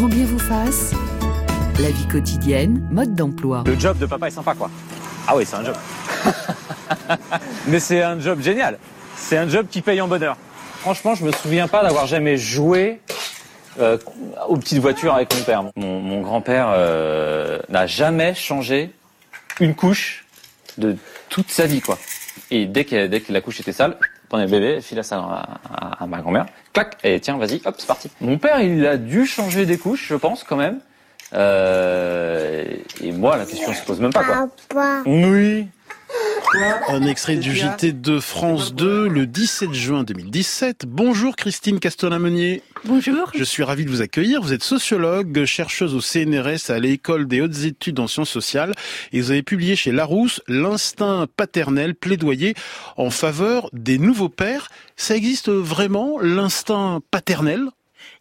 Grand bien vous fasse. La vie quotidienne, mode d'emploi. Le job de papa est sympa, quoi. Ah oui, c'est un job. Mais c'est un job génial. C'est un job qui paye en bonheur. Franchement, je me souviens pas d'avoir jamais joué euh, aux petites voitures avec mon père. Mon, mon grand-père euh, n'a jamais changé une couche de toute sa vie, quoi. Et dès que, dès que la couche était sale, prenait le bébé, file ça à, à, à ma grand-mère, clac, et tiens, vas-y, hop, c'est parti. Mon père, il a dû changer des couches, je pense, quand même. Euh, et moi, la question se pose même pas, quoi. Papa. Oui. Un extrait du JT de France 2 le 17 juin 2017. Bonjour Christine Castonamenier. Bonjour. Je suis ravi de vous accueillir. Vous êtes sociologue, chercheuse au CNRS à l'école des hautes études en sciences sociales et vous avez publié chez Larousse L'instinct paternel plaidoyer en faveur des nouveaux pères. Ça existe vraiment l'instinct paternel?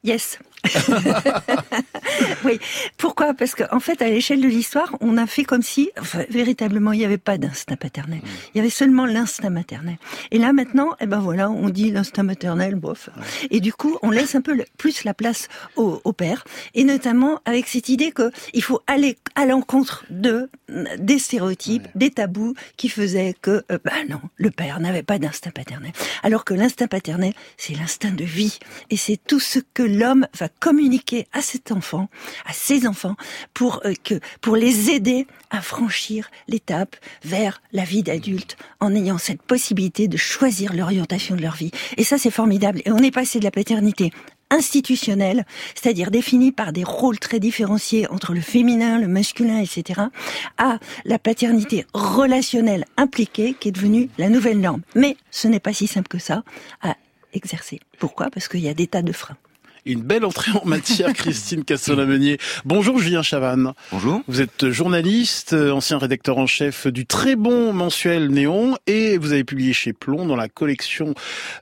Yes. oui. Pourquoi? Parce qu'en en fait, à l'échelle de l'histoire, on a fait comme si, enfin, véritablement, il n'y avait pas d'instinct paternel. Il y avait seulement l'instinct maternel. Et là, maintenant, eh ben voilà, on dit l'instinct maternel, bof. Et du coup, on laisse un peu le- plus la place au, au père, et notamment avec cette idée que il faut aller à l'encontre de des stéréotypes, des tabous qui faisaient que, euh, bah non, le père n'avait pas d'instinct paternel. Alors que l'instinct paternel, c'est l'instinct de vie, et c'est tout ce que l'homme communiquer à cet enfant, à ses enfants, pour euh, que, pour les aider à franchir l'étape vers la vie d'adulte, en ayant cette possibilité de choisir l'orientation de leur vie. Et ça, c'est formidable. Et on est passé de la paternité institutionnelle, c'est-à-dire définie par des rôles très différenciés entre le féminin, le masculin, etc., à la paternité relationnelle impliquée qui est devenue la nouvelle norme. Mais ce n'est pas si simple que ça à exercer. Pourquoi? Parce qu'il y a des tas de freins. Une belle entrée en matière, Christine Castonamenier. Bonjour Julien Chavannes. Bonjour. Vous êtes journaliste, euh, ancien rédacteur en chef du très bon mensuel Néon et vous avez publié chez Plomb dans la collection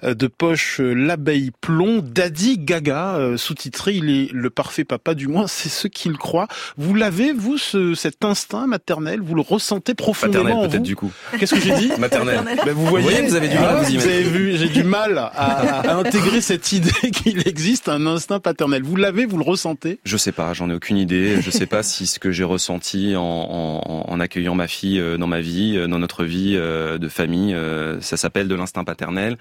euh, de poche euh, L'abeille Plomb, Daddy Gaga, sous-titré Il est le parfait papa, du moins c'est ce qu'il croit. Vous l'avez, vous, ce, cet instinct maternel, vous le ressentez profondément Paternel en peut-être vous? du coup. Qu'est-ce que j'ai dit? Maternel. Ben, vous voyez, Vous voyez, vous avez du mal Ah, vous vous avez vu, j'ai du mal à, à intégrer cette idée qu'il existe un instinct paternel. Vous l'avez, vous le ressentez? Je sais pas, j'en ai aucune idée. Je sais pas si ce que j'ai ressenti en, en, en accueillant ma fille euh, dans ma vie, euh, dans notre vie euh, de famille, ça s'appelle de l'instinct paternel.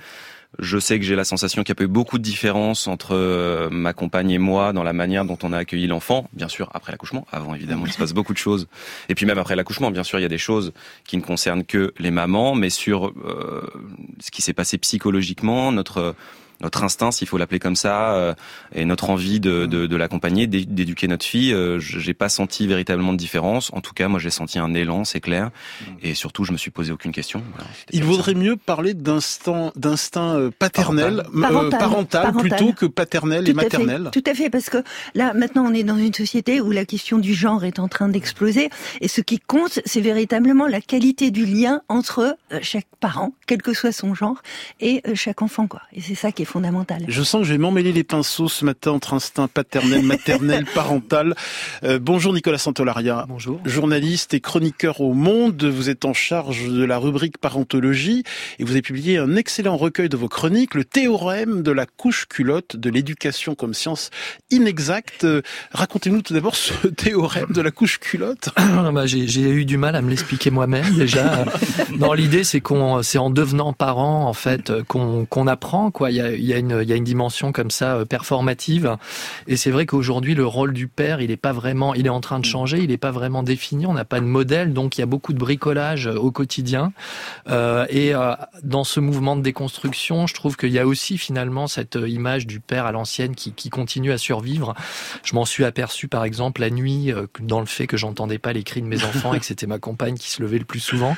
Je sais que j'ai la sensation qu'il y a eu beaucoup de différence entre ma compagne et moi dans la manière dont on a accueilli l'enfant. Bien sûr, après l'accouchement. Avant, évidemment, il se passe beaucoup de choses. Et puis même après l'accouchement, bien sûr, il y a des choses qui ne concernent que les mamans, mais sur euh, ce qui s'est passé psychologiquement, notre notre instinct, s'il faut l'appeler comme ça, euh, et notre envie de, de, de l'accompagner, d'é- d'éduquer notre fille, euh, je- j'ai pas senti véritablement de différence. En tout cas, moi, j'ai senti un élan, c'est clair. Et surtout, je me suis posé aucune question. Voilà, Il ça. vaudrait mieux parler d'instinct, d'instinct euh, paternel, Parental. euh, Parental. parental, Parental. plutôt que paternel et fait. maternel. Tout à fait, parce que là, maintenant, on est dans une société où la question du genre est en train d'exploser. Et ce qui compte, c'est véritablement la qualité du lien entre chaque parent, quel que soit son genre, et chaque enfant, quoi. Et c'est ça qui est fondamental. Je sens que je vais m'emmêler les pinceaux ce matin entre instinct paternel, maternel, parental. Euh, bonjour Nicolas Santolaria. Bonjour. Journaliste et chroniqueur au Monde, vous êtes en charge de la rubrique parentologie et vous avez publié un excellent recueil de vos chroniques, le théorème de la couche culotte de l'éducation comme science inexacte. Euh, Racontez-nous tout d'abord ce théorème de la couche culotte. Bah, j'ai, j'ai eu du mal à me l'expliquer moi-même déjà. Dans l'idée, c'est qu'on, c'est en devenant parent en fait euh, qu'on, qu'on apprend quoi. Il y a, il y a une, dimension comme ça euh, performative. Et c'est vrai qu'aujourd'hui, le rôle du père, il est pas vraiment, il est en train de changer. Il est pas vraiment défini. On n'a pas de modèle, donc il y a beaucoup de bricolage euh, au quotidien. Euh, et dans ce mouvement de déconstruction, je trouve qu'il y a aussi finalement cette image du père à l'ancienne qui, qui continue à survivre. Je m'en suis aperçu par exemple la nuit dans le fait que j'entendais pas les cris de mes enfants et que c'était ma compagne qui se levait le plus souvent.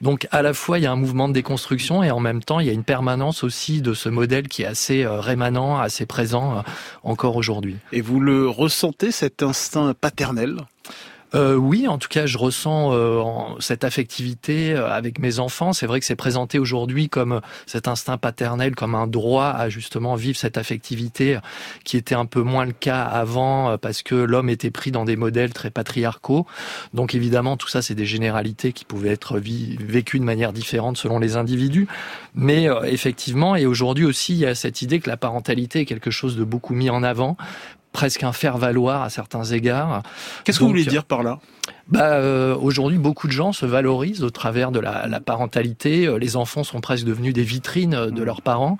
Donc à la fois il y a un mouvement de déconstruction et en même temps il y a une permanence aussi de ce modèle qui est assez euh, rémanent, assez présent euh, encore aujourd'hui. Et vous le ressentez, cet instinct paternel? Euh, oui, en tout cas, je ressens euh, cette affectivité euh, avec mes enfants. C'est vrai que c'est présenté aujourd'hui comme cet instinct paternel, comme un droit à justement vivre cette affectivité, euh, qui était un peu moins le cas avant, parce que l'homme était pris dans des modèles très patriarcaux. Donc évidemment, tout ça, c'est des généralités qui pouvaient être vécues de manière différente selon les individus. Mais euh, effectivement, et aujourd'hui aussi, il y a cette idée que la parentalité est quelque chose de beaucoup mis en avant presque un faire valoir à certains égards. Qu'est-ce que vous voulez dire par là? Bah, euh, Aujourd'hui, beaucoup de gens se valorisent au travers de la, la, parentalité. Euh, les enfants sont presque devenus des vitrines euh, de mmh. leurs parents.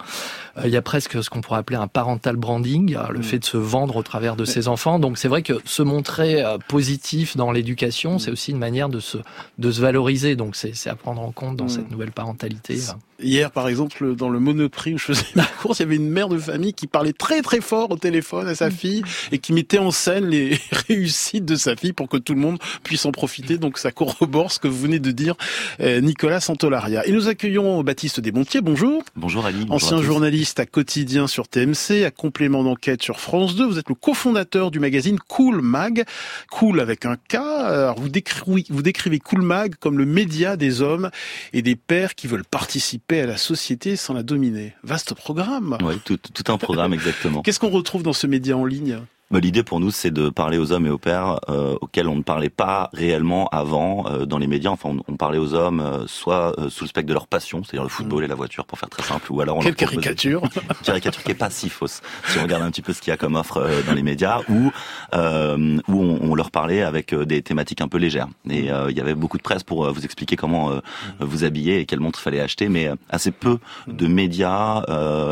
Il y a presque ce qu'on pourrait appeler un parental branding, le mmh. fait de se vendre au travers de ses enfants. Donc c'est vrai que se montrer positif dans l'éducation, mmh. c'est aussi une manière de se, de se valoriser. Donc c'est à prendre en compte dans cette nouvelle parentalité. Hier, par exemple, dans le Monoprix où je faisais ma course, il y avait une mère de famille qui parlait très très fort au téléphone à sa fille et qui mettait en scène les réussites de sa fille pour que tout le monde puisse en profiter. Donc ça corrobore ce que vous venez de dire, euh, Nicolas Santolaria. Et nous accueillons Baptiste Desmontiers. Bonjour. Bonjour Ali. Ancien journaliste à quotidien sur TMC, à complément d'enquête sur France 2. Vous êtes le cofondateur du magazine Cool Mag. Cool avec un K. Alors vous décrivez, vous décrivez Cool Mag comme le média des hommes et des pères qui veulent participer à la société sans la dominer. Vaste programme. Oui, tout, tout un programme exactement. Qu'est-ce qu'on retrouve dans ce média en ligne? L'idée pour nous, c'est de parler aux hommes et aux pères euh, auxquels on ne parlait pas réellement avant euh, dans les médias. Enfin, on, parlait aux hommes euh, soit sous le spectre de leur passion, c'est-à-dire le football mm. et la voiture, pour faire très simple, ou alors on Quelle caricature Une caricature qui est pas si fausse, si on regarde un petit peu ce qu'il y a comme offre dans les médias, ou où on, on, leur parlait avec des thématiques un peu légères. Et il y avait beaucoup de presse pour vous expliquer comment vous habiller et quelle montre fallait acheter, mais assez peu de médias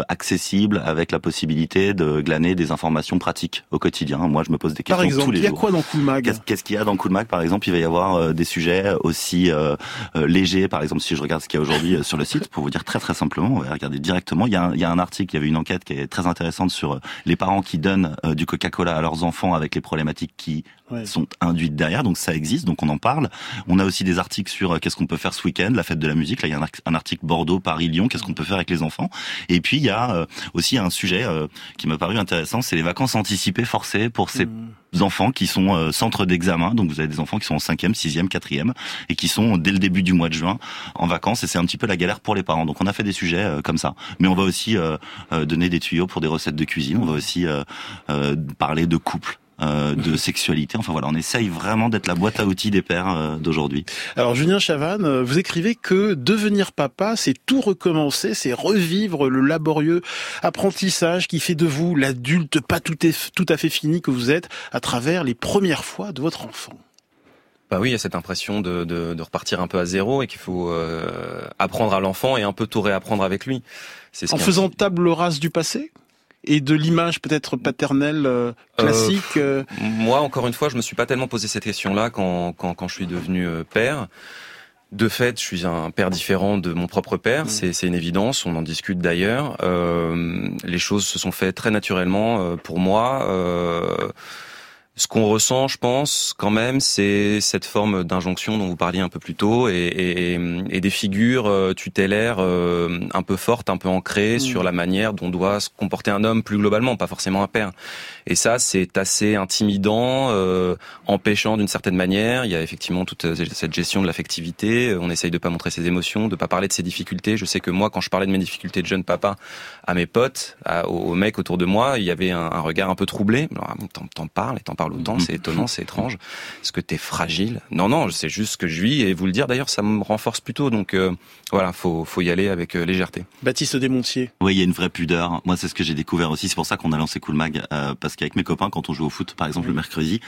accessibles avec la possibilité de glaner des informations pratiques au quotidien quotidien. Moi, je me pose des questions par exemple, tous les jours. Il y a quoi dans Cool Mag Qu'est-ce qu'il y a dans Cool Mag Par exemple, il va y avoir euh, des sujets aussi euh, euh, légers. Par exemple, si je regarde ce qu'il y a aujourd'hui sur le site, pour vous dire très très simplement, on va regarder directement. Il y, a un, il y a un article, il y avait une enquête qui est très intéressante sur les parents qui donnent du Coca-Cola à leurs enfants avec les problématiques qui sont induites derrière. Donc ça existe, donc on en parle. On a aussi des articles sur qu'est-ce qu'on peut faire ce week-end, la fête de la musique. Là, il y a un, article Bordeaux, Paris, Lyon. Qu'est-ce qu'on peut faire avec les enfants Et puis il y a aussi un sujet qui m'a paru intéressant, c'est les vacances anticipées forcées pour ces mmh. enfants qui sont euh, centre d'examen. Donc vous avez des enfants qui sont en cinquième, sixième, quatrième et qui sont dès le début du mois de juin en vacances et c'est un petit peu la galère pour les parents. Donc on a fait des sujets euh, comme ça. Mais on va aussi euh, donner des tuyaux pour des recettes de cuisine. On va aussi parler de couple. Euh, de sexualité. Enfin voilà, on essaye vraiment d'être la boîte à outils des pères euh, d'aujourd'hui. Alors Julien Chavannes, euh, vous écrivez que devenir papa, c'est tout recommencer, c'est revivre le laborieux apprentissage qui fait de vous l'adulte pas tout, tout à fait fini que vous êtes à travers les premières fois de votre enfant. Bah oui, il y a cette impression de, de, de repartir un peu à zéro et qu'il faut apprendre à l'enfant et un peu tout réapprendre avec lui. en faisant table rase du passé? Et de l'image peut-être paternelle euh, classique euh, Moi, encore une fois, je me suis pas tellement posé cette question-là quand, quand, quand je suis devenu euh, père. De fait, je suis un père différent de mon propre père, mmh. c'est une évidence, on en discute d'ailleurs. les choses se sont faites très naturellement pour moi. Ce qu'on ressent, je pense, quand même, c'est cette forme d'injonction dont vous parliez un peu plus tôt et, et, et des figures euh, tutélaires euh, un peu fortes, un peu ancrées mmh. sur la manière dont doit se comporter un homme plus globalement, pas forcément un père. Et ça, c'est assez intimidant, euh, empêchant d'une certaine manière. Il y a effectivement toute cette gestion de l'affectivité. On essaye de pas montrer ses émotions, de pas parler de ses difficultés. Je sais que moi, quand je parlais de mes difficultés de jeune papa à mes potes, aux, mecs autour de moi, il y avait un, un regard un peu troublé. T'en parles et t'en parles autant, c'est étonnant, c'est étrange. Est-ce que t'es fragile? Non, non, c'est juste ce que je vis et vous le dire d'ailleurs, ça me renforce plutôt. Donc euh, voilà, faut faut y aller avec euh, légèreté. Baptiste Desmontiers. Oui, il y a une vraie pudeur. Moi, c'est ce que j'ai découvert aussi. C'est pour ça qu'on a lancé Cool Mag euh, parce qu'avec mes copains, quand on joue au foot, par exemple le mercredi,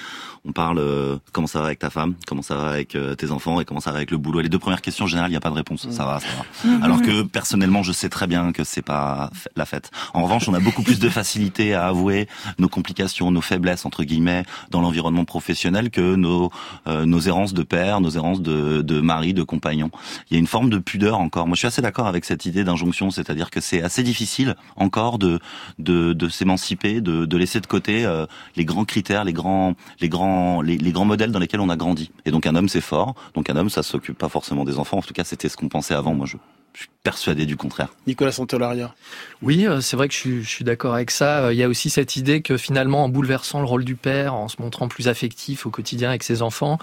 on parle comment ça va avec ta femme, comment ça va avec tes enfants? Et comment ça va avec le boulot? Et les deux premières questions, en général, il n'y a pas de réponse. Ça va, ça va. Alors que personnellement, je sais très bien que c'est pas la fête. En revanche, on a beaucoup plus de facilité à avouer nos complications, nos faiblesses entre guillemets dans l'environnement professionnel que nos euh, nos errances de père, nos errances de, de mari, de compagnon. Il y a une forme de pudeur encore. Moi, je suis assez d'accord avec cette idée d'injonction, c'est-à-dire que c'est assez difficile encore de de, de s'émanciper, de, de laisser de côté euh, les grands critères, les grands les grands les, grands modèles dans lesquels on a grandi. Et donc un homme c'est fort, donc un homme ça s'occupe pas forcément des enfants. En tout cas, c'était ce qu'on pensait avant. Moi, je je suis persuadé du contraire. Nicolas Santolaria. Oui, euh, c'est vrai que je suis, je suis d'accord avec ça. Euh, il y a aussi cette idée que finalement, en bouleversant le rôle du père, en se montrant plus affectif au quotidien avec ses enfants,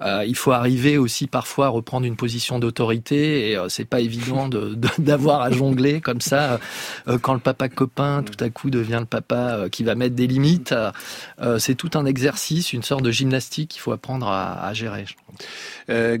euh, il faut arriver aussi parfois à reprendre une position d'autorité. Et euh, c'est pas évident d'avoir de, à jongler comme ça quand le papa copain tout à coup devient le papa qui va mettre des limites. c'est tout un exercice, une sorte de gymnastique qu'il faut apprendre à, à gérer. Euh.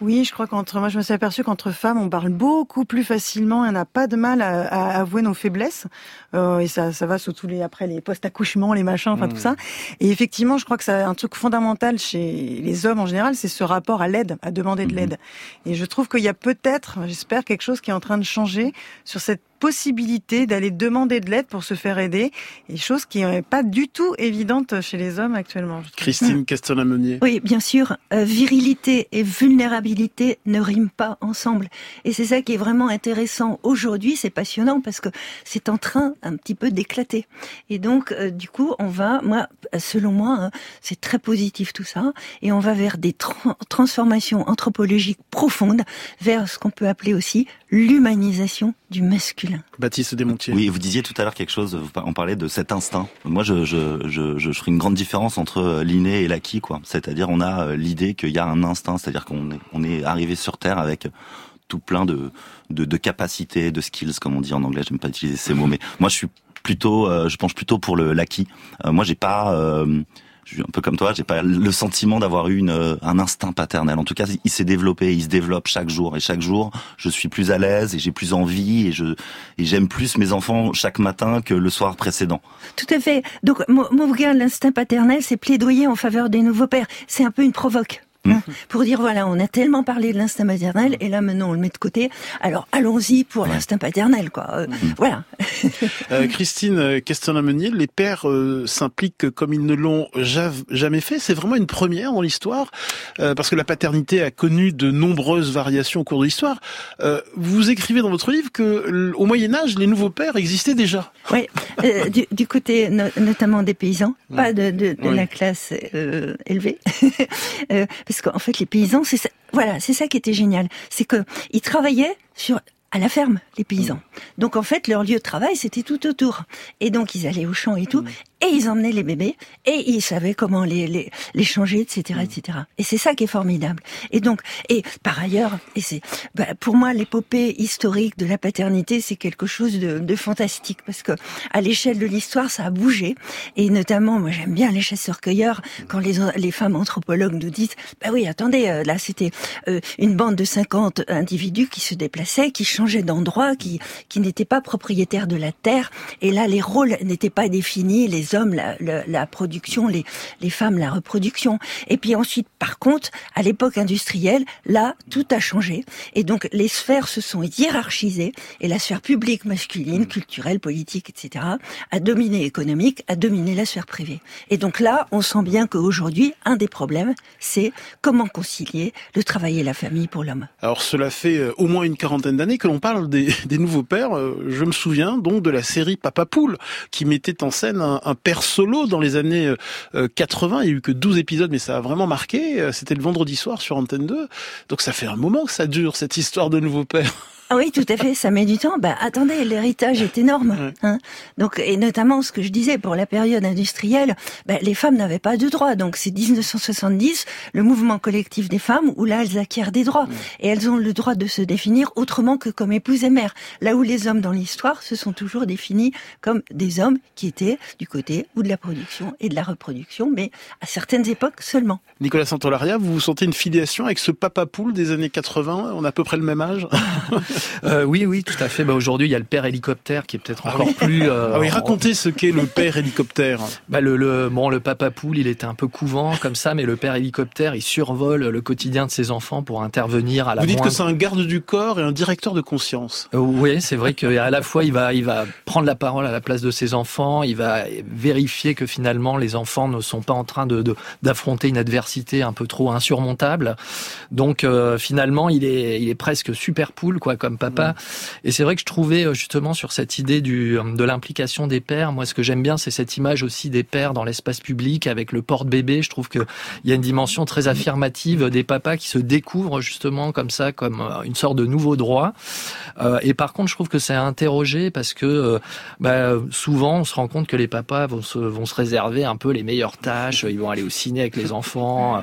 Oui, je crois qu'entre moi, je me suis aperçu qu'entre femmes, on parle beaucoup plus facilement et on n'a pas de mal à avouer nos faiblesses. Euh, et ça, ça va surtout les après les post-accouchements, les machins, enfin tout Mmh. ça. Et effectivement, je crois que c'est un truc fondamental chez les hommes en général, c'est ce rapport à l'aide, à demander de l'aide. Et je trouve qu'il y a peut-être, j'espère, quelque chose qui est en train de changer sur cette possibilité d'aller demander de l'aide pour se faire aider, et chose qui n'est pas du tout évidente chez les hommes actuellement. je. Christine Castelnau-Meunier. Oui, bien sûr, euh, virilité et vulnérabilité ne riment pas ensemble. Et c'est ça qui est vraiment intéressant aujourd'hui, c'est passionnant parce que c'est en train un petit peu d'éclater. Et donc, euh, du coup, on va, moi, selon moi, hein, c'est très positif tout ça, et on va vers des tran- transformations anthropologiques profondes, vers ce qu'on peut appeler aussi l'humanisation du masculin. Baptiste Desmontiers. Oui, vous disiez tout à l'heure quelque chose, on parlait de cet instinct. Moi, je, je, je, je ferai une grande différence entre euh, l'inné et l'acquis, quoi. C'est-à-dire, on a euh, l'idée qu'il y a un instinct, c'est-à-dire qu'on est, on est arrivé sur Terre avec tout plein de, de, de capacités, de skills, comme on dit en anglais. J'aime pas utiliser ces mots, mais moi, je suis plutôt, euh, je penche plutôt pour le l'acquis. Euh, moi, j'ai pas, euh, je suis un peu comme toi, j'ai pas le sentiment d'avoir eu une, euh, un instinct paternel. En tout cas, il s'est développé, il se développe chaque jour et chaque jour, je suis plus à l'aise et j'ai plus envie et je et j'aime plus mes enfants chaque matin que le soir précédent. Tout à fait. Donc, mon, mon bouquin, l'instinct paternel, c'est plaidoyer en faveur des nouveaux pères. C'est un peu une provoque. Hein, pour dire voilà, on a tellement parlé de l'instinct maternel et là maintenant on le met de côté. Alors allons-y pour l'instinct paternel, quoi. Euh, Voilà. Euh, Christine Castelnau-Meunier, les pères euh, s'impliquent comme ils ne l'ont jamais fait. C'est vraiment une première dans l'histoire, euh, parce que la paternité a connu de nombreuses variations au cours de l'histoire. Euh, vous écrivez dans votre livre que au Moyen Âge, les nouveaux pères existaient déjà. Oui, euh, du, du côté no- notamment des paysans, pas de, de, de Oui. la classe euh, élevée, Euh, parce qu'en fait les paysans, c'est ça, voilà, c'est ça qui était génial, c'est que ils travaillaient sur à la ferme, les paysans. Donc en fait, leur lieu de travail, c'était tout autour. Et donc ils allaient au champ et tout, et ils emmenaient les bébés, et ils savaient comment les, les, les changer, etc., etc. Et c'est ça qui est formidable. Et donc, et par ailleurs, et c'est, bah, pour moi, l'épopée historique de la paternité, c'est quelque chose de, de fantastique, parce que à l'échelle de l'histoire, ça a bougé. Et notamment, moi j'aime bien les chasseurs-cueilleurs, quand les, les femmes anthropologues nous disent, bah oui, attendez, euh, là c'était euh, une bande de 50 individus qui se déplaçaient, qui changeaient d'endroit, qui, qui n'étaient pas propriétaires de la terre. Et là, les rôles n'étaient pas définis, les hommes, la, la, la production, les, les femmes, la reproduction. Et puis ensuite, par contre, à l'époque industrielle, là, tout a changé. Et donc, les sphères se sont hiérarchisées et la sphère publique masculine, culturelle, politique, etc., a dominé économique, a dominé la sphère privée. Et donc là, on sent bien qu'aujourd'hui, un des problèmes, c'est comment concilier le travail et la famille pour l'homme. Alors cela fait euh, au moins une quarantaine d'années que l'on parle des, des nouveaux pères. Euh, Je me souviens donc de la série Papa Poule qui mettait en scène un, un père solo dans les années euh, 80. Il y a eu que 12 épisodes, mais ça a vraiment marqué. Euh, C'était le vendredi soir sur Antenne 2. Donc ça fait un moment que ça dure cette histoire de nouveaux pères. Ah oui, tout à fait, ça met du temps. Bah attendez, l'héritage est énorme. Hein donc et notamment ce que je disais pour la période industrielle, bah, les femmes n'avaient pas de droits. Donc c'est 1970, le mouvement collectif des femmes où là elles acquièrent des droits et elles ont le droit de se définir autrement que comme épouse et mère. Là où les hommes dans l'histoire se sont toujours définis comme des hommes qui étaient du côté ou de la production et de la reproduction, mais à certaines époques seulement. Nicolas Santolaria, vous vous sentez une filiation avec ce Papa Poule des années 80 On a à peu près le même âge? Euh, oui, oui, tout à fait. Bah, aujourd'hui, il y a le père hélicoptère qui est peut-être encore plus. euh, ah oui, racontez ce qu'est le père hélicoptère. Bah le, le bon le papa poule il était un peu couvent comme ça mais le père hélicoptère il survole le quotidien de ses enfants pour intervenir à la Vous dites moindre- que c'est un garde du corps et un directeur de conscience. Euh, Oui, c'est vrai qu'à la fois il va, il va prendre la parole à la place de ses enfants, il va vérifier que finalement les enfants ne sont pas en train de de- d'affronter une adversité un peu trop insurmontable. Donc finalement il est, il est presque super poule quoi comme papa. Et c'est vrai que je trouvais euh, justement sur cette idée du de l'implication des pères, moi ce que j'aime bien c'est cette image aussi des pères dans l'espace public avec le porte-bébé. Je trouve que il y a une dimension très affirmative des papas qui se découvrent justement comme ça, comme euh, une sorte de nouveau droit. Euh, et par contre, je trouve que c'est à interroger parce que euh, bah, souvent, on se rend compte que les papas vont se, vont se réserver un peu les meilleures tâches. Ils vont aller au ciné avec les enfants. euh,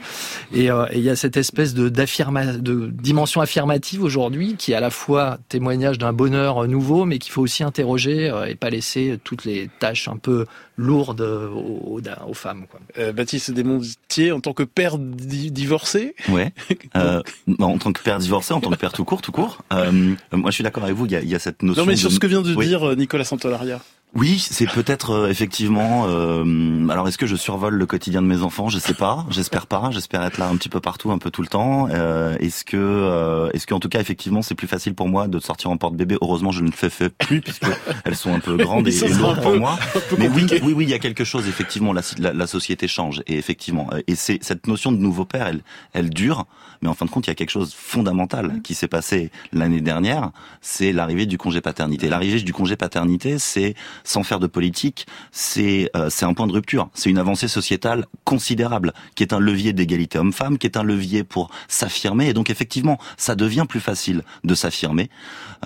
Et euh, il y a cette espèce de, de dimension affirmative aujourd'hui qui est à la fois témoignage d'un bonheur nouveau, mais qu'il faut aussi interroger et pas laisser toutes les tâches un peu lourdes aux, aux, femmes. Quoi. Baptiste Desmontier, en tant que père divorcé? Ouais. Euh, en tant que père divorcé, en tant que père tout court, tout court. Euh, moi, je suis d'accord avec vous. Il y a, il y a cette notion. Non, mais sur de... ce que vient de dire Nicolas Santolaria. Oui, c'est peut-être euh, effectivement. Euh, alors, est-ce que je survole le quotidien de mes enfants? Je sais pas. J'espère pas. J'espère être là un petit peu partout, un peu tout le temps. Euh, est-ce que, euh, est-ce qu'en tout cas, effectivement, c'est plus facile pour moi de sortir en porte-bébé? Heureusement, je ne le fais, fais plus puisque elles sont un peu grandes et, et lourdes pour moi. Mais oui, oui, oui, il y a quelque chose. Effectivement, la, la, la société change et effectivement, et c'est cette notion de nouveau père, elle, elle dure. Mais en fin de compte, il y a quelque chose de fondamental qui s'est passé l'année dernière. C'est l'arrivée du congé paternité. L'arrivée du congé paternité, c'est sans faire de politique, c'est euh, c'est un point de rupture. C'est une avancée sociétale considérable, qui est un levier d'égalité homme-femme, qui est un levier pour s'affirmer. Et donc effectivement, ça devient plus facile de s'affirmer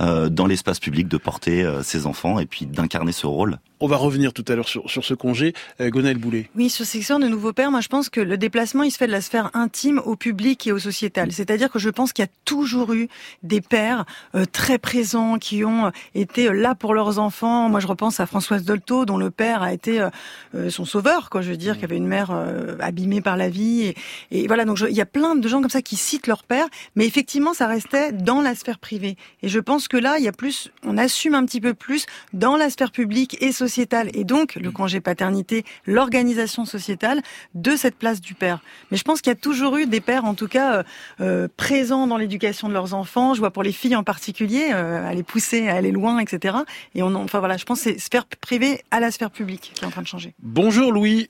euh, dans l'espace public, de porter euh, ses enfants et puis d'incarner ce rôle. On va revenir tout à l'heure sur, sur ce congé. Euh, Gonel Boulet. Oui, sur question de nouveaux pères, moi je pense que le déplacement, il se fait de la sphère intime au public et au sociétal. C'est-à-dire que je pense qu'il y a toujours eu des pères euh, très présents qui ont été là pour leurs enfants. Moi je repense à Françoise Dolto, dont le père a été euh, son sauveur, quoi. Je veux dire, qui avait une mère abîmée par la vie. Et, et voilà, donc il y a plein de gens comme ça qui citent leur père, mais effectivement, ça restait dans la sphère privée. Et je pense que là, il y a plus, on assume un petit peu plus dans la sphère publique et sociétale, et donc le congé paternité, l'organisation sociétale de cette place du père. Mais je pense qu'il y a toujours eu des pères, en tout cas, euh, euh, présents dans l'éducation de leurs enfants. Je vois pour les filles en particulier, euh, à les pousser, à aller loin, etc. Et on, enfin voilà, je pense que c'est sphère privée à la sphère publique qui est en train de changer. Bonjour Louis.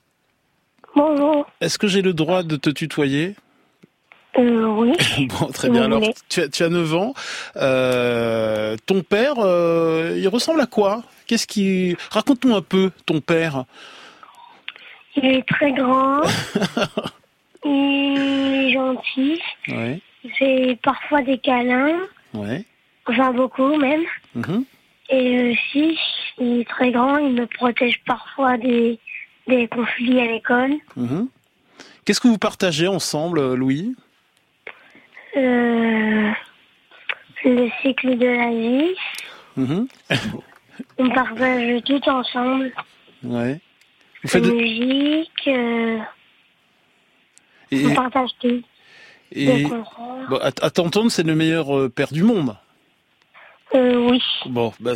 Bonjour. Est-ce que j'ai le droit de te tutoyer? Euh, oui. bon, très bien. Alors, tu as, tu as 9 ans. Euh, ton père, euh, il ressemble à quoi? Qu'est-ce qui Raconte-nous un peu ton père. Il est très grand. il est gentil. Ouais. Il fait parfois des câlins. Ouais. Enfin, beaucoup même. Mhm. Et aussi, il est très grand. Il me protège parfois des, des conflits à l'école. Mhm. Qu'est-ce que vous partagez ensemble, Louis? Euh, le cycle de la vie. Mhm. On partage tout ensemble. Ouais. Vous La faites de- musique. euh, et, on partage tout. et- bon, à, t'entendre, c'est le meilleur euh, père du monde. Euh, oui. Bon, bah,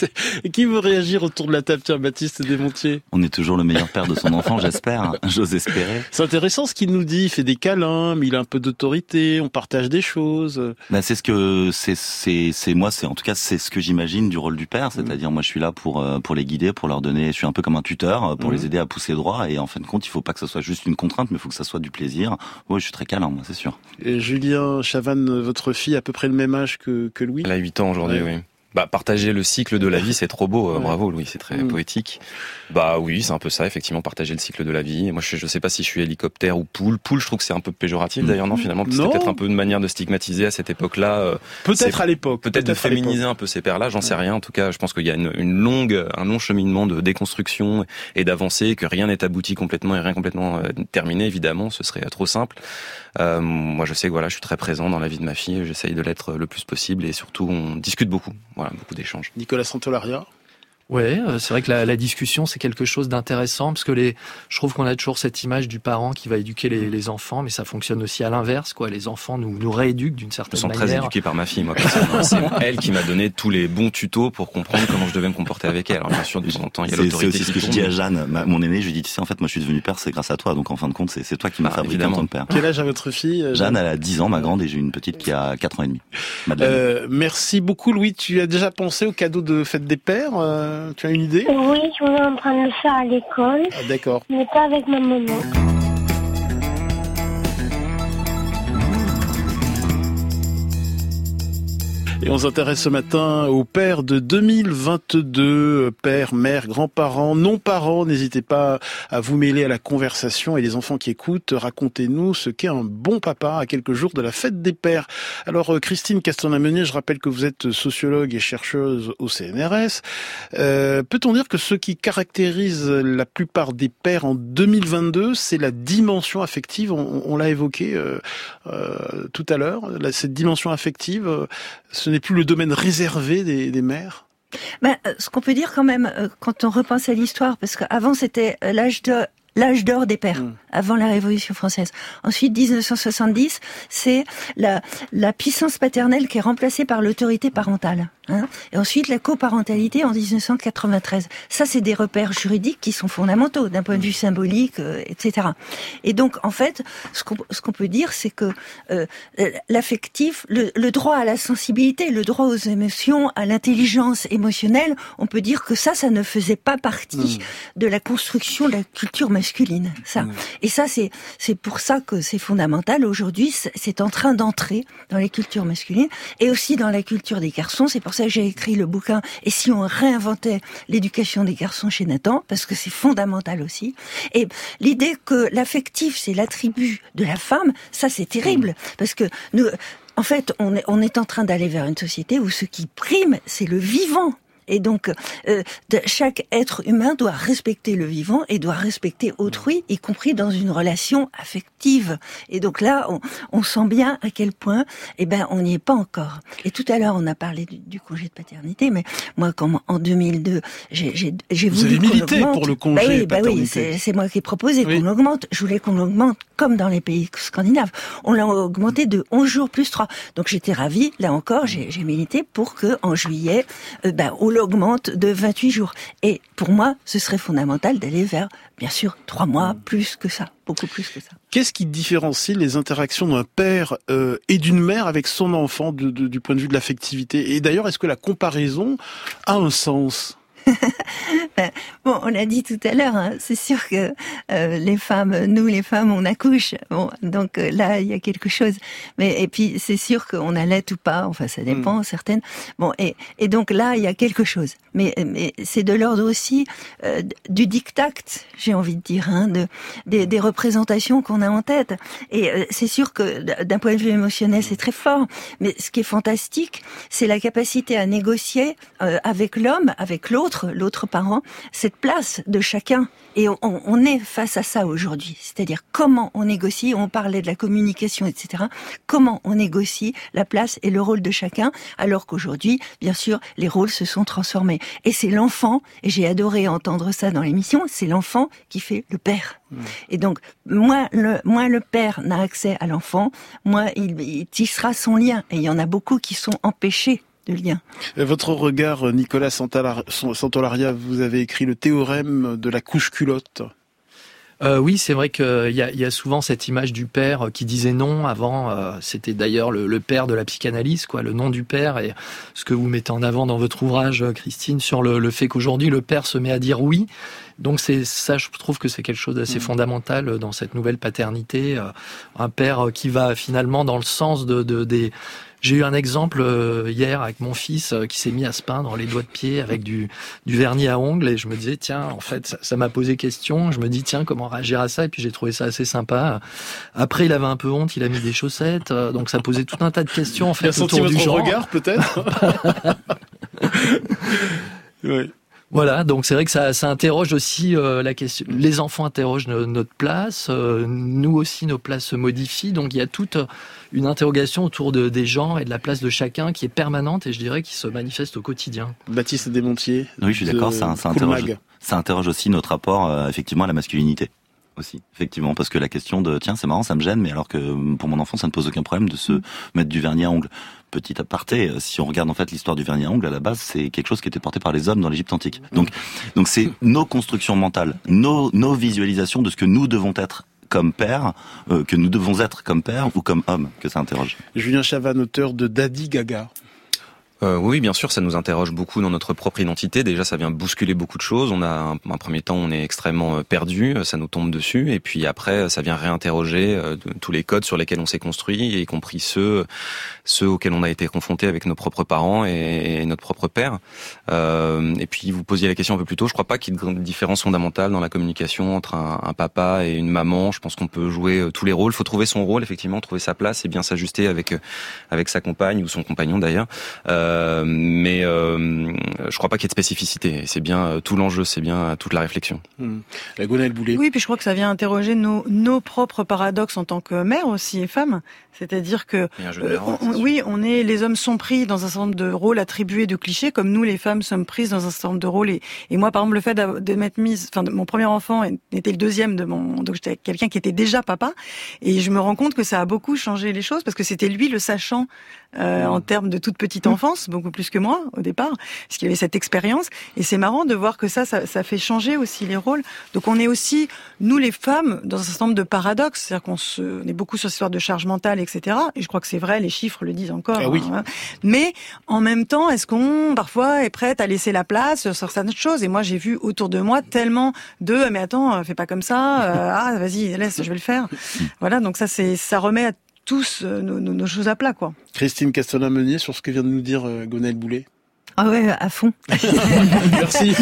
qui veut réagir autour de la table? Tiens, Baptiste Desmontiers. On est toujours le meilleur père de son enfant, j'espère. J'ose espérer. C'est intéressant ce qu'il nous dit. Il fait des câlins, mais il a un peu d'autorité. On partage des choses. Bah, c'est ce que c'est c'est c'est moi c'est en tout cas c'est ce que j'imagine du rôle du père, c'est-à-dire moi je suis là pour euh, pour les guider, pour leur donner, je suis un peu comme un tuteur euh, pour Mhm. les aider à pousser droit et en fin de compte, il faut pas que ce soit juste une contrainte, mais il faut que ça soit du plaisir. Ouais, je suis très câlin moi, c'est sûr. Et Julien Chavannes, votre fille, a à peu près le même âge que, que Louis? Elle a 8 ans aujourd'hui, Ouais. oui. Bah, partager le cycle de la vie, c'est trop beau. euh, Ouais. Bravo, Louis, c'est très Mm. poétique. Bah oui, c'est un peu ça, effectivement, partager le cycle de la vie. Moi, je, je sais pas si je suis hélicoptère ou poule. Poule, je trouve que c'est un peu péjoratif, Mm. d'ailleurs, non, finalement. C'était peut-être un peu une manière de stigmatiser à cette époque-là. euh, Peut-être à l'époque. Peut-être de féminiser un peu ces pères-là, j'en sais rien. En tout cas, je pense qu'il y a une, une longue, un long cheminement de déconstruction et d'avancée, que rien n'est abouti complètement et rien complètement euh, terminé. Évidemment, ce serait trop simple. Euh, moi, je sais que voilà, je suis très présent dans la vie de ma fille. J'essaye de l'être le plus possible et surtout, on discute beaucoup. Voilà, beaucoup d'échanges. Nicolas Santolaria. Ouais, euh, c'est vrai que la, la discussion c'est quelque chose d'intéressant parce que les, je trouve qu'on a toujours cette image du parent qui va éduquer les, les enfants, mais ça fonctionne aussi à l'inverse, quoi. Les enfants nous nous rééduquent d'une Je certaine me sens très manière. éduqué par ma fille, moi. personnellement. C'est elle qui m'a donné tous les bons tutos pour comprendre comment je devais me comporter avec elle. Alors bien sûr, de temps en temps, il y a C'est c'est l'autorité aussi ce que je dis à Jeanne, ma- mon aîné, je lui dis tu sais en fait moi je suis devenu père, c'est grâce à toi. Donc en fin de compte, c'est c'est toi qui m'as Bah, fabriqué en tant que père. Quel âge a votre fille euh, Jeanne, elle a 10 ans, ma grande, et j'ai une petite qui a 4 ans et demi. Euh, merci beaucoup, Louis. Tu as déjà pensé au cadeau de fête des pères euh, Tu as une idée? Oui, je suis en train de le faire à l'école, ah, D'accord. mais pas avec ma maman. Et on s'intéresse ce matin aux pères de 2022, pères, mères, grands-parents, non-parents. N'hésitez pas à vous mêler à la conversation et les enfants qui écoutent, racontez-nous ce qu'est un bon papa à quelques jours de la fête des pères. Alors euh, Christine Caston-Amenier, je rappelle que vous êtes sociologue et chercheuse au CNRS. Euh, Peut-on dire que ce qui caractérise la plupart des pères en 2022, c'est la dimension affective? On, l'a évoqué euh, euh, tout à l'heure. Cette dimension affective, euh, ce n'est plus le domaine réservé des, des mères? Ben, ce qu'on peut dire quand même, quand on repense à l'histoire, parce qu'avant c'était l'âge de l'âge d'or des pères, mm. avant la Révolution française. Ensuite, 1970, c'est la, la puissance paternelle qui est remplacée par l'autorité parentale. Hein. Et ensuite, la coparentalité en 1993. Ça, c'est des repères juridiques qui sont fondamentaux d'un point de vue symbolique, euh, etc. Et donc, en fait, ce qu'on peut dire, c'est que euh, l'affectif, le, le, droit à la sensibilité, le droit aux émotions, à l'intelligence émotionnelle, on peut dire que ça, ça ne faisait pas partie mm. de la construction de la culture masculine. Ça. Mm. Et ça, c'est c'est pour ça que c'est fondamental. Aujourd'hui, c'est en train d'entrer dans les cultures masculines et aussi dans la culture des garçons. C'est pour ça que j'ai écrit le bouquin. Et si on réinventait l'éducation des garçons chez Nathan, parce que c'est fondamental aussi. Et l'idée que l'affectif, c'est l'attribut de la femme, ça c'est terrible. Parce que nous, en fait, on est, on est en train d'aller vers une société où ce qui prime, c'est le vivant. Et donc, euh, chaque être humain doit respecter le vivant et doit respecter autrui, y compris dans une relation affective. Et donc là, on, on sent bien à quel point, eh ben, on n'y est pas encore. Et tout à l'heure, on a parlé du, congé de paternité, mais moi, comme en 2002, j'ai voulu Vous avez milité pour le congé bah oui, bah oui, c'est moi qui ai proposé qu'on l'augmente. Je voulais qu'on l'augmente comme dans les pays scandinaves. On l'a augmenté de 11 jours plus 3. Donc j'étais ravie. Là encore, j'ai milité pour que en juillet, euh, ben, augmente de 28 jours. Et pour moi, ce serait fondamental d'aller vers, bien sûr, trois mois, plus que ça, beaucoup plus que ça. Qu'est-ce qui différencie les interactions d'un père euh, et d'une mère avec son enfant du point de vue de l'affectivité? Et d'ailleurs, est-ce que la comparaison a un sens? bon, on l'a dit tout à l'heure, hein, c'est sûr que euh, les femmes, nous les femmes, on accouche. Bon, donc euh, là, il y a quelque chose. Mais et puis c'est sûr qu'on allait ou pas. Enfin, ça dépend, hmm. certaines. Bon, et, et donc là, il y a quelque chose. Mais, mais c'est de l'ordre aussi euh, du dictat, j'ai envie de dire, hein, de des, des représentations qu'on a en tête. Et c'est sûr que d'un point de vue émotionnel, c'est très fort. Mais ce qui est fantastique, c'est la capacité à négocier avec l'homme, avec l'autre, l'autre parent, cette place de chacun. Et on, est face à ça aujourd'hui. C'est-à-dire comment on négocie, on parlait de la communication, etc. Comment on négocie la place et le rôle de chacun, alors qu'aujourd'hui, bien sûr, les rôles se sont transformés. Et c'est l'enfant, et j'ai adoré entendre ça dans l'émission, c'est l'enfant qui fait le père. Mmh. Et donc, moins le, moins le père n'a accès à l'enfant, moins il, il tissera son lien. Et il y en a beaucoup qui sont empêchés lien. Votre regard, Nicolas Santolaria, vous avez écrit le théorème de la couche culotte. Euh, oui, c'est vrai qu'il y a, y a souvent cette image du père qui disait non. Avant, euh, c'était d'ailleurs le, père de la psychanalyse, quoi, le nom du père, et ce que vous mettez en avant dans votre ouvrage, Christine, sur le, le fait qu'aujourd'hui le père se met à dire oui. Donc c'est ça, je trouve que c'est quelque chose d'assez mmh. fondamental dans cette nouvelle paternité. Euh, un père qui va finalement dans le sens de, de des j'ai eu un exemple euh, hier avec mon fils euh, qui s'est mis à se peindre les doigts de pied avec du, du vernis à ongles et je me disais tiens en fait ça m'a posé question. Je me dis tiens comment réagir à ça? Et puis j'ai trouvé ça assez sympa. Après il avait un peu honte, il a mis des chaussettes euh, donc ça posait tout un tas de questions en fait il a autour du genre. regard peut-être? oui. Voilà, donc c'est vrai que ça, ça interroge aussi euh, la question. Les enfants interrogent notre place, euh, nous aussi nos places se modifient, donc il y a toute une interrogation autour de, des gens et de la place de chacun qui est permanente et je dirais qui se manifeste au quotidien. Baptiste Desmontiers. Oui, je suis d'accord, ça, ça, interroge, ça interroge aussi notre rapport euh, effectivement à la masculinité aussi, effectivement, parce que la question de tiens c'est marrant, ça me gêne, mais alors que pour mon enfant ça ne pose aucun problème de se mm. mettre du vernis à ongles. Petit aparté, euh, si on regarde en fait l'histoire du vernis à ongles à la base, c'est quelque chose qui était porté par les hommes dans l'Égypte antique. Mm. Donc donc c'est nos constructions mentales, nos nos visualisations de ce que nous devons être comme père, euh, que nous devons être comme père ou comme homme, que ça interroge. Julien Chavan, auteur de Daddy Gaga. Euh, oui, bien sûr, ça nous interroge beaucoup dans notre propre identité. Déjà, ça vient bousculer beaucoup de choses. On a un, premier temps, on est extrêmement euh, perdu, euh, ça nous tombe dessus, et puis après, ça vient réinterroger tous les codes sur lesquels on s'est construit, y compris ceux ceux auxquels on a été confronté avec nos propres parents et, notre propre père. Euh, et puis, vous posiez la question un peu plus tôt. Je crois pas qu'il y ait de différence fondamentale dans la communication entre un, papa et une maman. Je pense qu'on peut jouer tous les rôles. Il faut trouver son rôle, effectivement, trouver sa place et bien s'ajuster avec avec sa compagne ou son compagnon d'ailleurs. Euh, Euh, mais euh, je crois pas qu'il y ait de spécificité. C'est bien euh, tout l'enjeu, c'est bien toute la réflexion. Hmm. La Gonelle Boulet. Oui, puis je crois que ça vient interroger nos, nos propres paradoxes en tant que mère aussi et femme. C'est-à-dire que euh, oui, on est les hommes sont pris dans un certain nombre de rôles attribués de clichés, comme nous les femmes sommes prises dans un certain nombre de rôles. Et, et moi, par exemple, le fait de m'être mise, enfin, mon premier enfant était le deuxième de mon, donc j'étais quelqu'un qui était déjà papa, et je me rends compte que ça a beaucoup changé les choses parce que c'était lui le sachant euh, en termes de toute petite enfance, beaucoup plus que moi au départ, parce qu'il avait cette expérience. Et c'est marrant de voir que ça, ça, ça, fait changer aussi les rôles. Donc on est aussi, nous les femmes, dans un certain nombre de paradoxes, c'est-à-dire qu'on se, on est beaucoup sur cette histoire de charge mentale, etc. Et je crois que c'est vrai, les chiffres le disent encore. Ah oui. Hein. Mais en même temps, est-ce qu'on parfois est prête à laisser la place sur certaines choses? Et moi, j'ai vu autour de moi tellement de, mais attends, fais pas comme ça. Euh, ah, vas-y, laisse, je vais le faire. Voilà, donc ça, c'est, ça remet à tous euh, nos, nos, nos, choses à plat, quoi. Christine Castelin-Meunier, sur ce que vient de nous dire euh, Gonel Boulet. Ah ouais, à fond. Merci.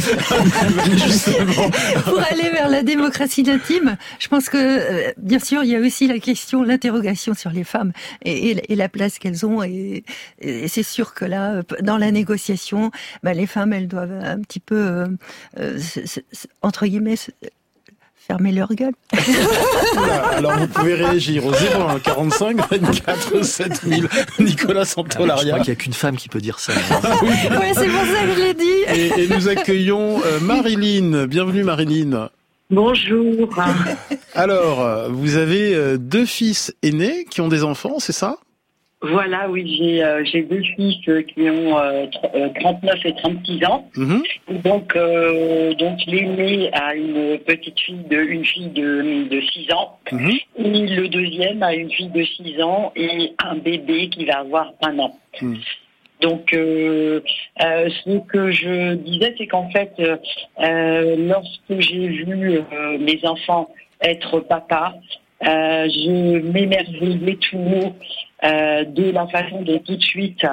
Pour aller vers la démocratie intime, je pense que, euh, bien sûr, il y a aussi la question, l'interrogation sur les femmes et, et, et la place qu'elles ont. Et, et c'est sûr que là, dans la négociation, bah, les femmes, elles doivent un petit peu, euh, euh, entre guillemets, fermer leur gueule. Alors vous pouvez réagir au 01 45 24 7000. Nicolas Santolaria. Je crois qu'il n'y a qu'une femme qui peut dire ça. oui, ouais, c'est pour ça que je l'ai dit. Et, et, nous accueillons euh, Marilyn. Bienvenue Marilyn. Bonjour. Alors, vous avez deux fils aînés qui ont des enfants, c'est ça? Voilà, oui, j'ai euh, deux fils qui ont euh, 39 et 36 ans. Mm -hmm. Donc euh, donc l'aîné a une petite fille de une fille de de 6 ans mm -hmm. et le deuxième a une fille de 6 ans et un bébé qui va avoir un an. Mm. Donc, euh, euh, ce que je disais, c'est qu'en fait, euh, lorsque j'ai vu mes enfants être papa, euh, je m'émerveillais tout haut euh, de la façon dont tout de suite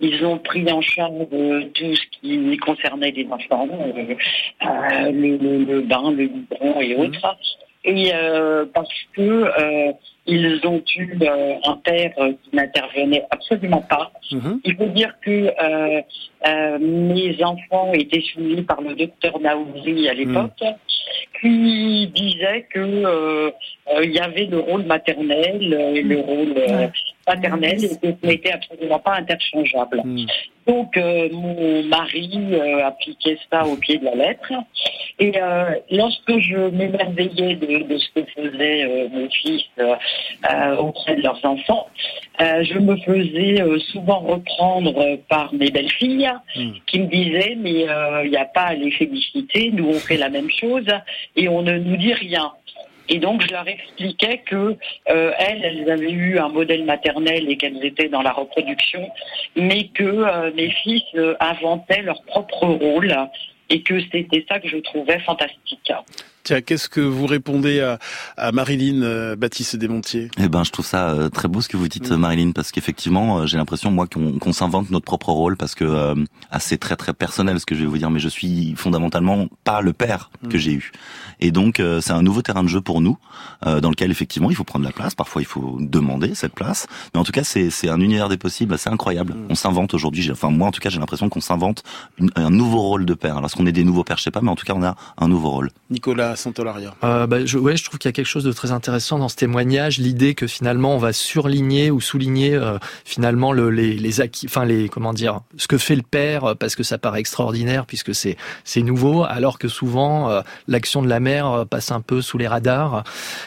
ils ont pris en charge tout ce qui concernait les enfants, euh, le, le, le, bain, le biberon et autres. Et parce que ils ont eu un père qui n'intervenait absolument pas. -hmm. Il faut dire que mes enfants étaient suivis par le docteur Naouri à l'époque. Mm qui disait que euh, euh, il y avait le rôle maternel et le rôle euh, paternel et que ce n'était absolument pas interchangeable. Mm. Donc mon mari appliquait ça au pied de la lettre et lorsque je m'émerveillais de, de, ce que faisaient mes fils auprès de leurs enfants, je me faisais souvent reprendre par mes belles-filles mm. qui me disaient mais il n'y a pas à les féliciter, nous on fait la même chose et on ne nous dit rien. Et donc je leur expliquais que euh, elles, avaient eu un modèle maternel et qu'elles étaient dans la reproduction, mais que euh, mes fils euh, inventaient leur propre rôle et que c'était ça que je trouvais fantastique. Tiens, qu'est-ce que vous répondez à, à Marilyn euh, Baptiste Desmontiers? Eh ben, je trouve ça euh, très beau ce que vous dites, mmh. Marilyn, parce qu'effectivement, euh, j'ai l'impression moi qu'on qu s'invente notre propre rôle, parce que ah, c'est très très personnel ce que je vais vous dire, mais je suis fondamentalement pas le père mmh. que j'ai eu, et donc c'est un nouveau terrain de jeu pour nous, dans lequel effectivement il faut prendre la place. Parfois, il faut demander cette place, mais en tout cas, c'est un univers des possibles assez incroyable. Mmh. On s'invente aujourd'hui. Enfin, moi, en tout cas, j'ai l'impression qu'on s'invente un nouveau rôle de père. Alors, qu'on est des nouveaux pères, je sais pas, mais en tout cas, on a un nouveau rôle. Nicolas Euh, bah, je, ouais, je trouve qu'il y a quelque chose de très intéressant dans ce témoignage, l'idée que finalement on va surligner ou souligner euh, finalement le, les, acquis, enfin les comment dire, ce que fait le père parce que ça paraît extraordinaire puisque c'est nouveau, alors que souvent euh, l'action de la mère passe un peu sous les radars.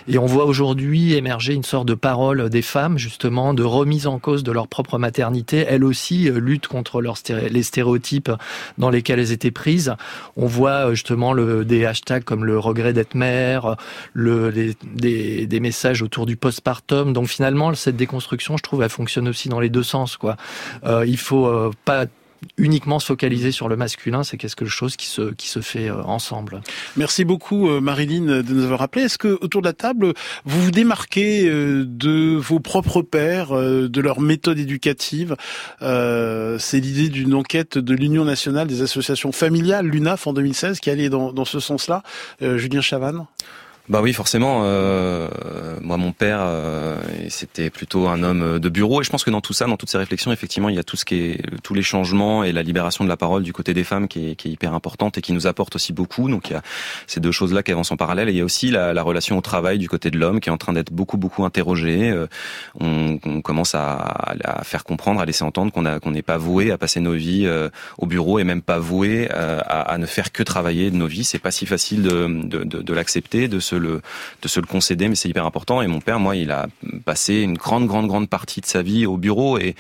Et on voit aujourd'hui émerger une sorte de parole des femmes justement de remise en cause de leur propre maternité. Elles aussi luttent contre leurs les stéréotypes dans lesquels elles étaient prises. On voit justement des hashtags comme le regret d'être mère, le, les, des, des, messages autour du postpartum. Donc finalement, cette déconstruction, je trouve, elle fonctionne aussi dans les deux sens. Quoi. Euh, il faut euh, pas uniquement se focaliser sur le masculin, c'est quelque chose qui se, qui se fait euh, ensemble. Merci beaucoup euh, Marilyn de nous avoir rappelé. Est-ce que autour de la table, vous vous démarquez euh, de vos propres pères, de leur méthode éducative C'est l'idée d'une enquête de l'Union nationale des associations familiales, l'UNAF en 2016, qui allait dans, dans ce sens-là. Julien Chavannes? Bah oui, forcément. Euh, moi, mon père, euh, c'était plutôt un homme de bureau, et je pense que dans tout ça, dans toutes ces réflexions, effectivement, il y a tout ce qui est tous les changements et la libération de la parole du côté des femmes qui est, qui est hyper importante et qui nous apporte aussi beaucoup. Donc il y a ces deux choses-là qui avancent en parallèle. Et il y a aussi la, la relation au travail du côté de l'homme qui est en train d'être beaucoup beaucoup interrogée. Euh, on, on, commence à, à, faire comprendre, à laisser entendre qu'on qu'on n'est pas voué à passer nos vies euh, au bureau et même pas voué à, à, ne faire que travailler de nos vies. C'est pas si facile de, de, de l'accepter, de se le de se le concéder, mais c'est hyper important. Et mon père, moi, il a passé une grande, grande, grande partie de sa vie au bureau et,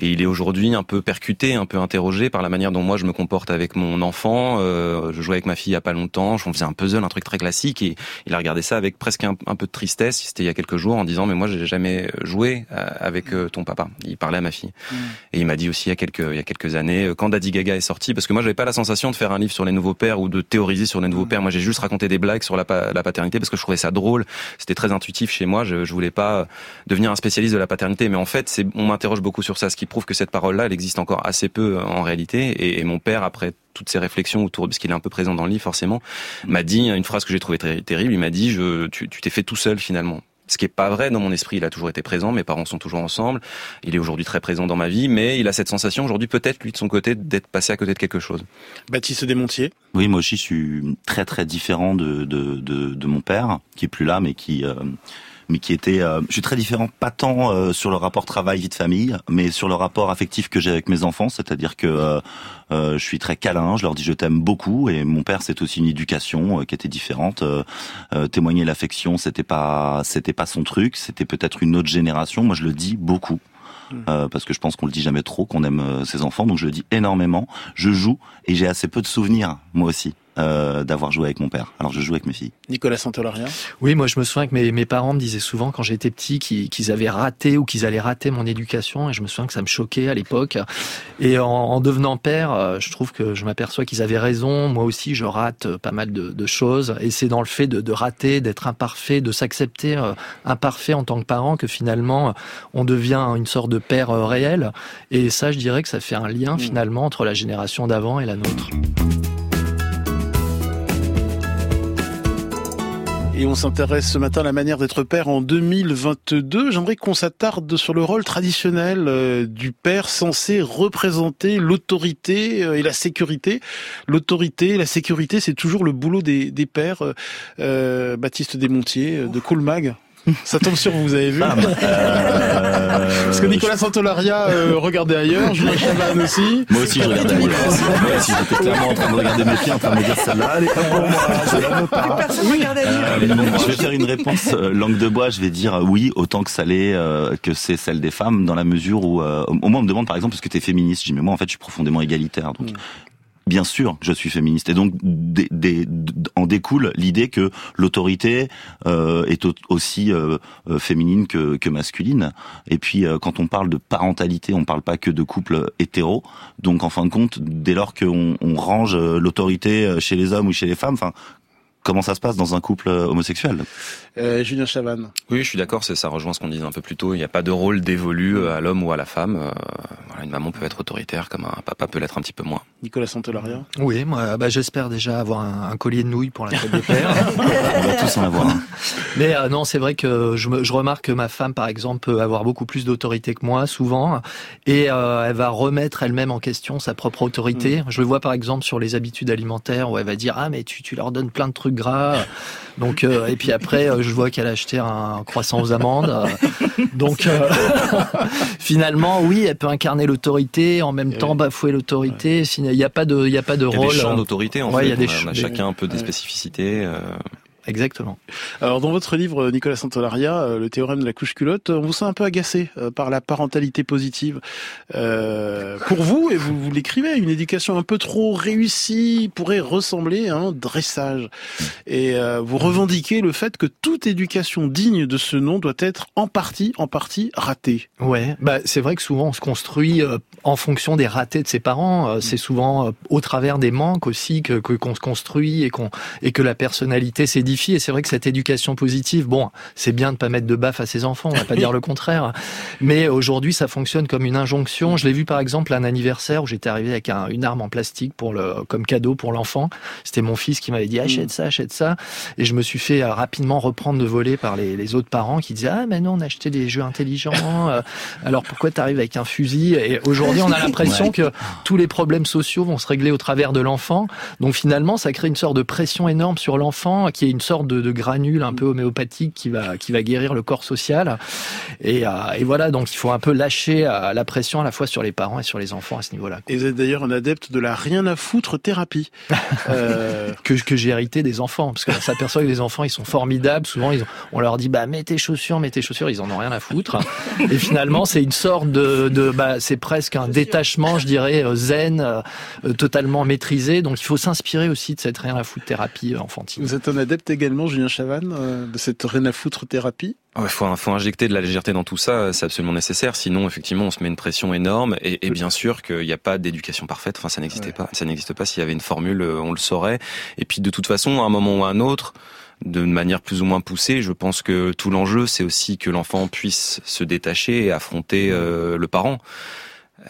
et il est aujourd'hui un peu percuté, un peu interrogé par la manière dont moi je me comporte avec mon enfant. Euh, je jouais avec ma fille il y a pas longtemps, on faisait un puzzle, un truc très classique, et il a regardé ça avec presque un, peu de tristesse. C'était il y a quelques jours en disant mais moi j'ai jamais joué euh, avec euh, ton papa. Il parlait à ma fille mm. et il m'a dit aussi il y a quelques il y a quelques années quand Daddy Gaga est sorti, parce que moi j'avais pas la sensation de faire un livre sur les nouveaux pères ou de théoriser sur les nouveaux mm. pères. Moi j'ai juste raconté des blagues sur la, la paternité parce que je trouvais ça drôle. C'était très intuitif chez moi. Je, voulais pas devenir un spécialiste de la paternité, mais en fait, on m'interroge beaucoup sur ça, ce qui prouve que cette parole-là, elle existe encore assez peu en réalité. Et, mon père, après toutes ces réflexions autour, parce qu'il est un peu présent dans le livre forcément, m'a dit une phrase que j'ai trouvée terrible. Il m'a dit tu t'es fait tout seul finalement. Ce qui est pas vrai dans mon esprit. Il a toujours été présent. Mes parents sont toujours ensemble. Il est aujourd'hui très présent dans ma vie, mais il a cette sensation aujourd'hui, peut-être lui de son côté, d'être passé à côté de quelque chose. Baptiste Desmontiers. Oui, moi aussi, je suis très très différent de de, de, de mon père, qui est plus là, mais qui euh, mais qui était, euh, je suis très différent, pas tant euh, sur le rapport travail vie de famille, mais sur le rapport affectif que j'ai avec mes enfants, c'est-à-dire que euh, je suis très câlin, je leur dis je t'aime beaucoup, et mon père c'est aussi une éducation qui était différente. témoigner l'affection, c'était pas, c'était pas son truc, c'était peut-être une autre génération. Moi je le dis beaucoup. Euh, parce que je pense qu'on le dit jamais trop qu'on aime ses enfants, donc je le dis énormément. Je joue et j'ai assez peu de souvenirs moi aussi euh, d'avoir joué avec mon père. Alors je joue avec mes filles. Nicolas Santolaria Oui, moi je me souviens que mes, mes parents me disaient souvent quand j'étais petit qu'ils avaient raté ou qu'ils allaient rater mon éducation et je me souviens que ça me choquait à l'époque. Et en, en, devenant père, euh, je trouve que je m'aperçois qu'ils avaient raison. Moi aussi, je rate pas mal de, de choses et c'est dans le fait de, de rater, d'être imparfait, de s'accepter euh, imparfait en tant que parent que finalement on devient une sorte de père euh, réel. Et ça, je dirais que ça fait un lien mmh. finalement entre la génération d'avant et la nôtre. Et on s'intéresse ce matin à la manière d'être père en 2022. J'aimerais qu'on s'attarde sur le rôle traditionnel euh, du père censé représenter l'autorité euh, et la sécurité. L'autorité, la sécurité, c'est toujours le boulot des, des pères. Euh, Baptiste Desmontiers de Coolmag. Ça tombe sur vous, vous avez vu ah, bah, euh... Parce que Nicolas Santolaria euh, regardait ailleurs, Julien Chaban aussi. Moi aussi, je regardais ailleurs. Moi aussi, j'étais clairement en train de regarder mes pieds, en train de me dire celle-là, elle est pas pour moi, je la veux pas. Personne oui. regardait ailleurs. Euh, je vais faire une réponse euh, langue de bois, je vais dire oui, autant que ça l'est, euh, que c'est celle des femmes, dans la mesure où, euh, au moins on me demande par exemple, est-ce que tu es féministe? Je dis, mais moi en fait, je suis profondément égalitaire. Donc, mm bien sûr je suis féministe. Et donc, en découle l'idée que l'autorité euh, est aussi euh, euh, féminine que, masculine. Et puis, quand on parle de parentalité, on parle pas que de couple hétéro. Donc, en fin de compte, dès lors qu'on on range l'autorité chez les hommes ou chez les femmes, enfin, comment ça se passe dans un couple homosexuel? Euh, Julien Chavannes. Oui, je suis d'accord, ça rejoint ce qu'on disait un peu plus tôt. Il n'y a pas de rôle dévolu euh, à l'homme ou à la femme. Euh, voilà, une maman peut être autoritaire comme un papa peut l'être un petit peu moins. Nicolas Santolaria Oui, moi bah, j'espère déjà avoir un, collier de nouilles pour la fête des pères. On va tous en avoir un. Mais euh, non, c'est vrai que je, je, remarque que ma femme, par exemple, peut avoir beaucoup plus d'autorité que moi, souvent, et euh, elle va remettre elle-même en question sa propre autorité. Mm. Je le vois par exemple sur les habitudes alimentaires où elle va dire ah mais tu, tu leur donnes plein de trucs gras. Donc euh, et puis après je vois qu'elle a acheté un croissant aux amandes. Donc euh, finalement oui, elle peut incarner l'autorité en même temps bafouer l'autorité. Il n'y a pas de il y a pas de rôle. Il y a des champs d'autorité en fait. Il y a des on a, chacun un peu des spécificités. Euh... Exactement. Alors dans votre livre, Nicolas Santolaria, euh, le théorème de la couche culotte, on vous sent un peu agacé euh, par la parentalité positive. Euh, pour vous, et vous, vous l'écrivez, une éducation un peu trop réussie pourrait ressembler à un dressage. Et euh, vous revendiquez le fait que toute éducation digne de ce nom doit être en partie, en partie ratée. Ouais, bah c'est vrai que souvent on se construit en fonction des ratés de ses parents. C'est souvent au travers des manques aussi que qu'on se construit et qu'on et que la personnalité s'édifie. Et c'est vrai que cette éducation positive, bon, c'est bien de pas mettre de baffe à ses enfants, on va pas dire le contraire. Mais aujourd'hui, ça fonctionne comme une injonction. Je l'ai vu par exemple à un anniversaire où j'étais arrivé avec une arme en plastique pour le, comme cadeau pour l'enfant. C'était mon fils qui m'avait dit achète ça, achète ça. Et je me suis fait euh, rapidement reprendre de voler par les, autres parents qui disaient ah mais non on a acheté des jeux intelligents. Euh, alors pourquoi tu arrives avec un fusil? Et aujourd'hui on a l'impression que tous les problèmes sociaux vont se régler au travers de l'enfant. Donc finalement ça crée une sorte de pression énorme sur l'enfant qui est une sorte de, granule un peu homéopathique qui va qui va guérir le corps social. Et, euh, et voilà donc il faut un peu lâcher la pression à la fois sur les parents et sur les enfants à ce niveau-là. Et vous êtes d'ailleurs un adepte de la rien à foutre thérapie. euh... que, que j'ai hérité des enfants, parce qu'on s'aperçoit que les enfants, ils sont formidables. Souvent, ils on leur dit, bah, mets tes chaussures, mets tes chaussures, ils en ont rien à foutre. Et finalement, c'est une sorte de, de bah, c'est presque un détachement, je dirais, euh, zen, euh, totalement maîtrisé. Donc, il faut s'inspirer aussi de cette rien à foutre thérapie enfantine. Vous êtes un adepte également, Julien Chavannes, euh, de cette rien à foutre thérapie? Il faut, faut, injecter de la légèreté dans tout ça, c'est absolument nécessaire. Sinon, effectivement, on se met une pression énorme. Et, et bien sûr qu'il n'y a pas d'éducation parfaite. Enfin, ça n'existait pas. Ça n'existe pas. S'il y avait une formule, euh, on le saurait. Et puis, de toute façon, à un moment ou à un autre, de manière plus ou moins poussée, je pense que tout l'enjeu, c'est aussi que l'enfant puisse se détacher et affronter euh, le parent.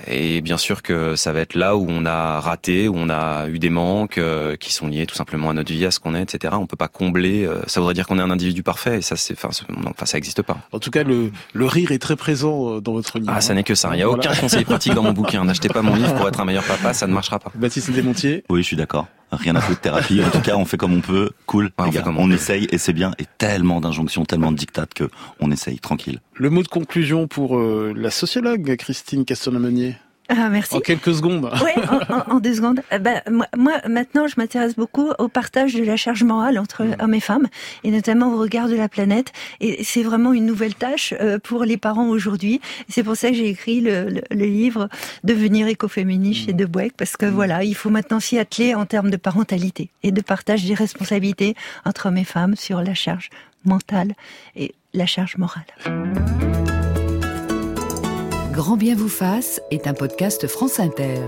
Et bien sûr que ça va être là où on a raté, où on a eu des manques euh, qui sont liés tout simplement à notre vie, à ce qu'on est, etc. On peut pas combler. Euh, ça voudrait dire qu'on est un individu parfait, et ça, c'est, enfin, enfin, ça n'existe pas. En tout cas, le, le rire est très présent euh, dans votre livre. Ah, ça n'est que ça. Il n'y a aucun conseil pratique dans mon bouquin. N'achetez pas mon livre pour être un meilleur papa, ça ne marchera pas. Baptiste Desmontiers. Oui, je suis d'accord rien à foutre de thérapie. En tout cas, on fait comme on peut. Cool. on, on, essaye et c'est bien. Et tellement d'injonctions, tellement de dictates que on essaye tranquille. Le mot de conclusion pour la sociologue Christine Castelnau-Meunier. Ah, merci. En quelques secondes. Oui, en, deux secondes. Ben, moi, maintenant, je m'intéresse beaucoup au partage de la charge morale entre mm. hommes et femmes, et notamment au regard de la planète. Et c'est vraiment une nouvelle tâche euh, pour les parents aujourd'hui. C'est pour ça que j'ai écrit le, livre Devenir écoféministe mm. chez De Bouec, parce que mm. voilà, il faut maintenant s'y atteler en termes de parentalité et de partage des responsabilités entre hommes et femmes sur la charge mentale et la charge morale. Grand bien vous fasse est un podcast France Inter.